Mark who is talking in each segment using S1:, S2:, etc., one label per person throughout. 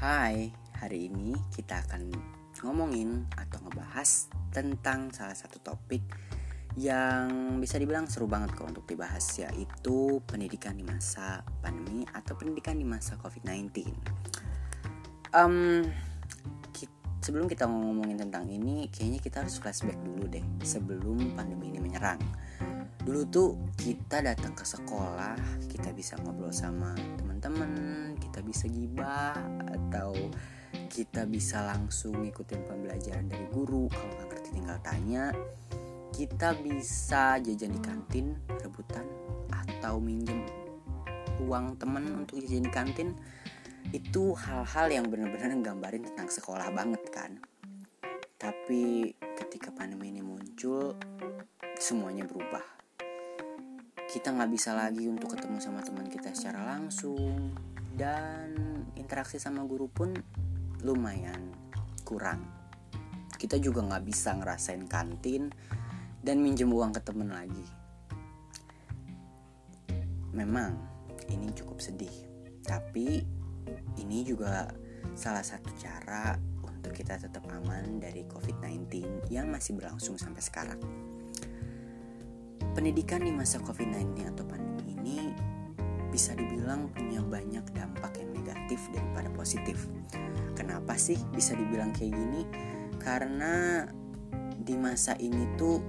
S1: Hai, hari ini kita akan ngomongin atau ngebahas tentang salah satu topik yang bisa dibilang seru banget kok untuk dibahas yaitu pendidikan di masa pandemi atau pendidikan di masa COVID-19. Um, sebelum kita ngomongin tentang ini, kayaknya kita harus flashback dulu deh sebelum pandemi ini menyerang dulu tuh kita datang ke sekolah kita bisa ngobrol sama teman-teman kita bisa gibah atau kita bisa langsung ngikutin pembelajaran dari guru kalau nggak ngerti tinggal tanya. Kita bisa jajan di kantin rebutan atau minjem uang temen untuk jajan di kantin. Itu hal-hal yang benar-benar gambarin tentang sekolah banget kan? Tapi ketika pandemi ini muncul semuanya berubah kita nggak bisa lagi untuk ketemu sama teman kita secara langsung. Dan interaksi sama guru pun lumayan kurang. Kita juga nggak bisa ngerasain kantin dan minjem uang ke temen lagi. Memang ini cukup sedih. Tapi ini juga salah satu cara untuk kita tetap aman dari COVID-19 yang masih berlangsung sampai sekarang pendidikan di masa COVID-19 atau pandemi ini bisa dibilang punya banyak dampak yang negatif daripada positif. Kenapa sih bisa dibilang kayak gini? Karena di masa ini tuh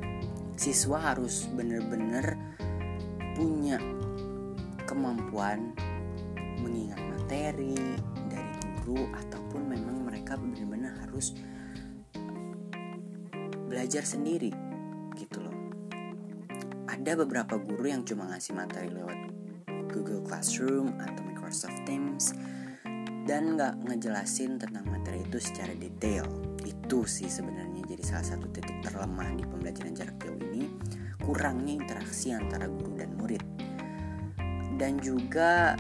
S1: siswa harus bener-bener punya kemampuan mengingat materi dari guru ataupun memang mereka benar-benar harus belajar sendiri gitu loh ada beberapa guru yang cuma ngasih materi lewat Google Classroom atau Microsoft Teams dan nggak ngejelasin tentang materi itu secara detail. Itu sih sebenarnya jadi salah satu titik terlemah di pembelajaran jarak jauh ini, kurangnya interaksi antara guru dan murid. Dan juga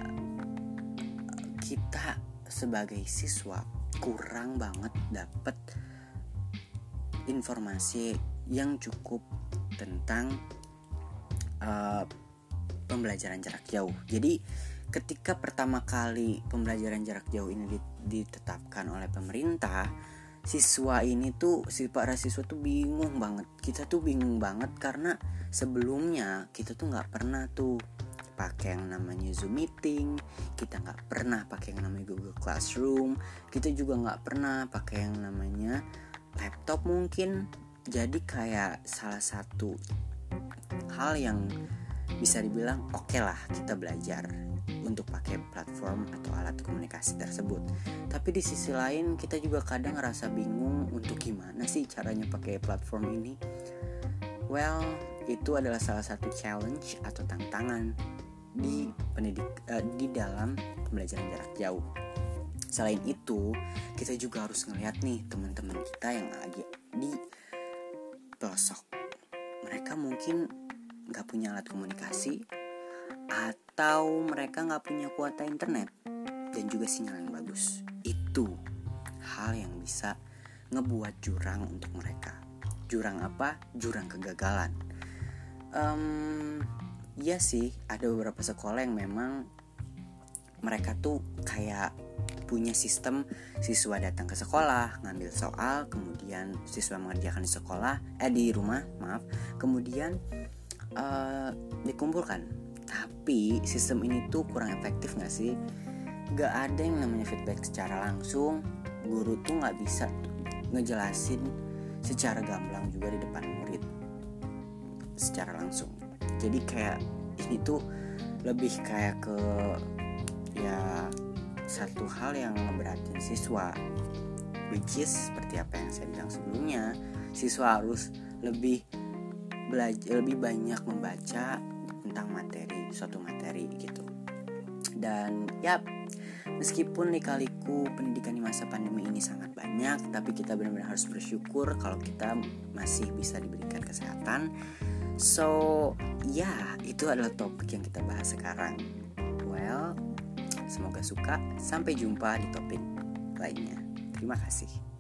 S1: kita sebagai siswa kurang banget dapat informasi yang cukup tentang uh, pembelajaran jarak jauh. Jadi ketika pertama kali pembelajaran jarak jauh ini ditetapkan oleh pemerintah, siswa ini tuh si para siswa tuh bingung banget. Kita tuh bingung banget karena sebelumnya kita tuh nggak pernah tuh pakai yang namanya Zoom meeting, kita nggak pernah pakai yang namanya Google Classroom, kita juga nggak pernah pakai yang namanya laptop mungkin. Jadi kayak salah satu hal yang bisa dibilang oke okay lah kita belajar untuk pakai platform atau alat komunikasi tersebut. Tapi di sisi lain kita juga kadang ngerasa bingung untuk gimana sih caranya pakai platform ini. Well, itu adalah salah satu challenge atau tantangan di pendidik uh, di dalam pembelajaran jarak jauh. Selain itu, kita juga harus ngeliat nih teman-teman kita yang lagi di pelosok. Mereka mungkin nggak punya alat komunikasi atau mereka nggak punya kuota internet dan juga sinyal yang bagus. Itu hal yang bisa ngebuat jurang untuk mereka. Jurang apa? Jurang kegagalan. Um, ya sih ada beberapa sekolah yang memang mereka tuh kayak punya sistem siswa datang ke sekolah ngambil soal kemudian siswa mengerjakan di sekolah eh di rumah maaf. Kemudian uh, dikumpulkan. Tapi sistem ini tuh kurang efektif gak sih? Gak ada yang namanya feedback secara langsung. Guru tuh gak bisa ngejelasin secara gamblang juga di depan murid secara langsung. Jadi kayak ini tuh lebih kayak ke ya satu hal yang ngeberatin siswa which is seperti apa yang saya bilang sebelumnya siswa harus lebih belajar lebih banyak membaca tentang materi suatu materi gitu. Dan ya meskipun lika-liku pendidikan di masa pandemi ini sangat banyak tapi kita benar-benar harus bersyukur kalau kita masih bisa diberikan kesehatan. So ya itu adalah topik yang kita bahas sekarang. Well semoga suka. Sampai jumpa di topik lainnya. Terima kasih